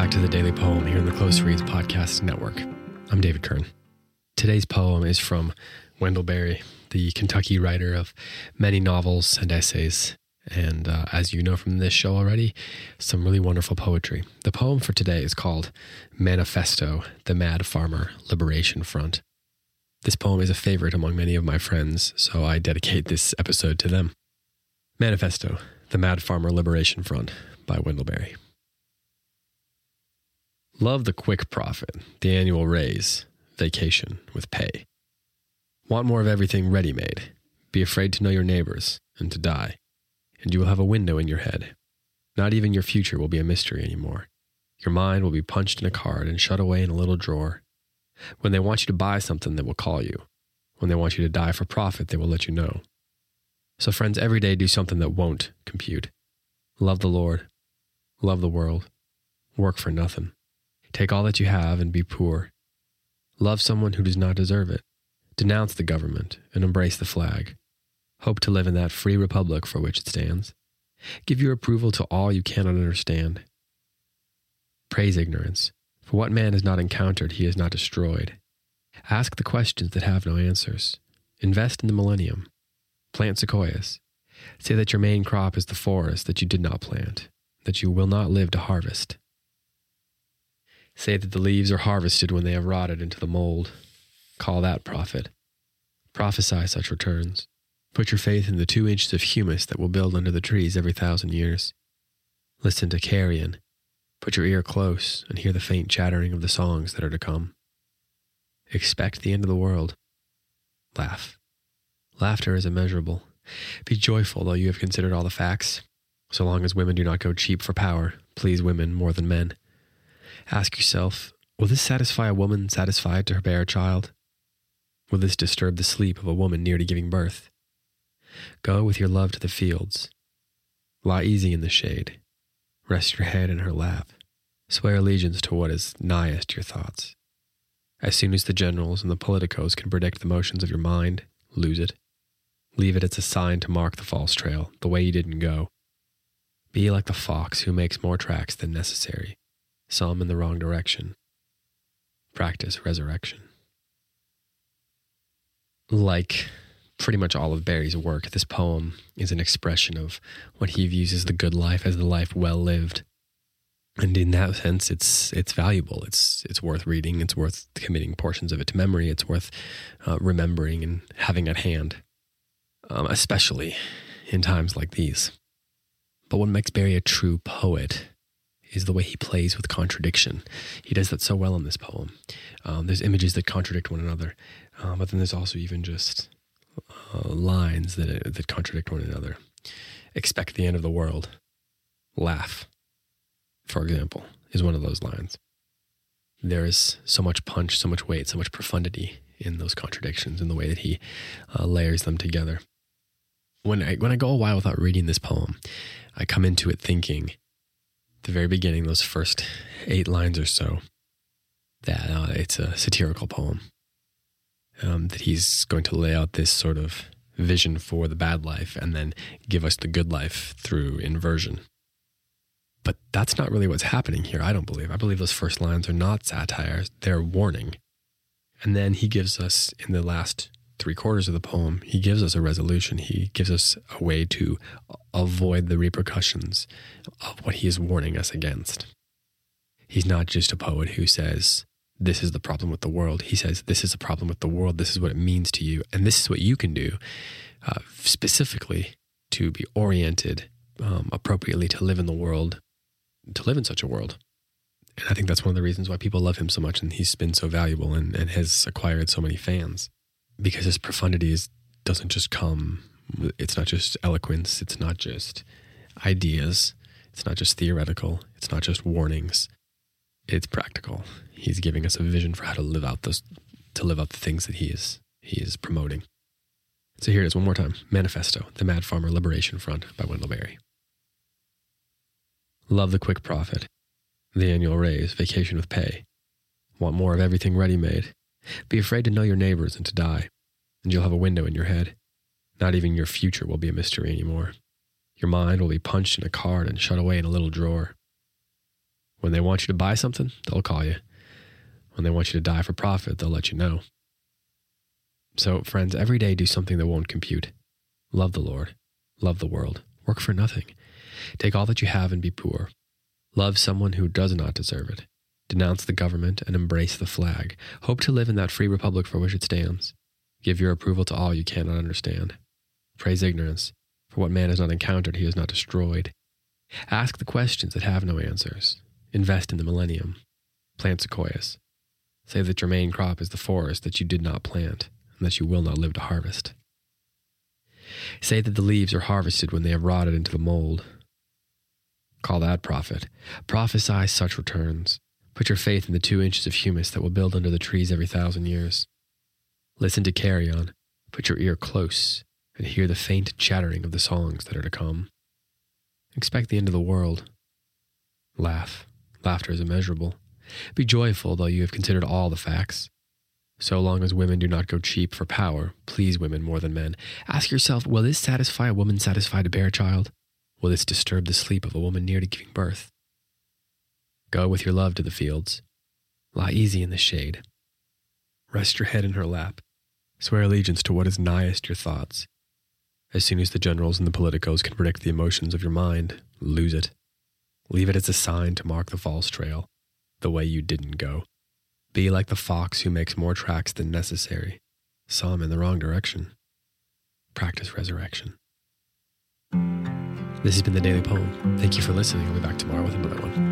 back to the Daily Poem here in the Close Reads Podcast Network. I'm David Kern. Today's poem is from Wendell Berry, the Kentucky writer of many novels and essays. And uh, as you know from this show already, some really wonderful poetry. The poem for today is called Manifesto, the Mad Farmer Liberation Front. This poem is a favorite among many of my friends, so I dedicate this episode to them. Manifesto, the Mad Farmer Liberation Front by Wendell Berry. Love the quick profit, the annual raise, vacation with pay. Want more of everything ready made. Be afraid to know your neighbors and to die, and you will have a window in your head. Not even your future will be a mystery anymore. Your mind will be punched in a card and shut away in a little drawer. When they want you to buy something, they will call you. When they want you to die for profit, they will let you know. So, friends, every day do something that won't compute. Love the Lord. Love the world. Work for nothing. Take all that you have and be poor. Love someone who does not deserve it. Denounce the government and embrace the flag. Hope to live in that free republic for which it stands. Give your approval to all you cannot understand. Praise ignorance, for what man has not encountered, he has not destroyed. Ask the questions that have no answers. Invest in the millennium. Plant sequoias. Say that your main crop is the forest that you did not plant, that you will not live to harvest. Say that the leaves are harvested when they have rotted into the mold. Call that profit. Prophesy such returns. Put your faith in the two inches of humus that will build under the trees every thousand years. Listen to carrion. Put your ear close and hear the faint chattering of the songs that are to come. Expect the end of the world. Laugh. Laughter is immeasurable. Be joyful, though you have considered all the facts. So long as women do not go cheap for power, please women more than men. Ask yourself Will this satisfy a woman satisfied to bear a child? Will this disturb the sleep of a woman near to giving birth? Go with your love to the fields. Lie easy in the shade. Rest your head in her lap. Swear allegiance to what is nighest your thoughts. As soon as the generals and the politicos can predict the motions of your mind, lose it. Leave it as a sign to mark the false trail, the way you didn't go. Be like the fox who makes more tracks than necessary some in the wrong direction. Practice resurrection. Like pretty much all of Berry's work, this poem is an expression of what he views as the good life, as the life well lived. And in that sense, it's it's valuable. It's it's worth reading. It's worth committing portions of it to memory. It's worth uh, remembering and having at hand, um, especially in times like these. But what makes Berry a true poet is the way he plays with contradiction. He does that so well in this poem. Um, there's images that contradict one another, uh, but then there's also even just uh, lines that that contradict one another. Expect the end of the world. Laugh, for example, is one of those lines. There is so much punch, so much weight, so much profundity in those contradictions, in the way that he uh, layers them together. When I when I go a while without reading this poem, I come into it thinking the very beginning, those first eight lines or so, that uh, it's a satirical poem. Um, that he's going to lay out this sort of vision for the bad life and then give us the good life through inversion. But that's not really what's happening here, I don't believe. I believe those first lines are not satire, they're warning. And then he gives us, in the last three quarters of the poem, he gives us a resolution. He gives us a way to avoid the repercussions of what he is warning us against. He's not just a poet who says, This is the problem with the world. He says, This is the problem with the world. This is what it means to you. And this is what you can do uh, specifically to be oriented um, appropriately to live in the world, to live in such a world. And I think that's one of the reasons why people love him so much and he's been so valuable and, and has acquired so many fans because his profundity is, doesn't just come, it's not just eloquence, it's not just ideas, it's not just theoretical, it's not just warnings, it's practical. He's giving us a vision for how to live out those, to live out the things that he is, he is promoting. So here it is one more time Manifesto, The Mad Farmer Liberation Front by Wendell Berry. Love the quick profit, the annual raise, vacation with pay. Want more of everything ready made be afraid to know your neighbors and to die, and you'll have a window in your head. Not even your future will be a mystery anymore. Your mind will be punched in a card and shut away in a little drawer. When they want you to buy something, they'll call you. When they want you to die for profit, they'll let you know. So, friends, every day do something that won't compute. Love the Lord. Love the world. Work for nothing. Take all that you have and be poor. Love someone who does not deserve it. Denounce the government and embrace the flag. Hope to live in that free republic for which it stands. Give your approval to all you cannot understand. Praise ignorance, for what man has not encountered, he has not destroyed. Ask the questions that have no answers. Invest in the millennium. Plant sequoias. Say that your main crop is the forest that you did not plant and that you will not live to harvest. Say that the leaves are harvested when they have rotted into the mold. Call that profit. Prophesy such returns. Put your faith in the two inches of humus that will build under the trees every thousand years. Listen to carrion. Put your ear close and hear the faint chattering of the songs that are to come. Expect the end of the world. Laugh. Laughter is immeasurable. Be joyful, though you have considered all the facts. So long as women do not go cheap for power, please women more than men. Ask yourself will this satisfy a woman satisfied to bear a child? Will this disturb the sleep of a woman near to giving birth? Go with your love to the fields. Lie easy in the shade. Rest your head in her lap. Swear allegiance to what is nighest your thoughts. As soon as the generals and the politicos can predict the emotions of your mind, lose it. Leave it as a sign to mark the false trail, the way you didn't go. Be like the fox who makes more tracks than necessary, some in the wrong direction. Practice resurrection. This has been the Daily Poem. Thank you for listening. I'll be back tomorrow with another one.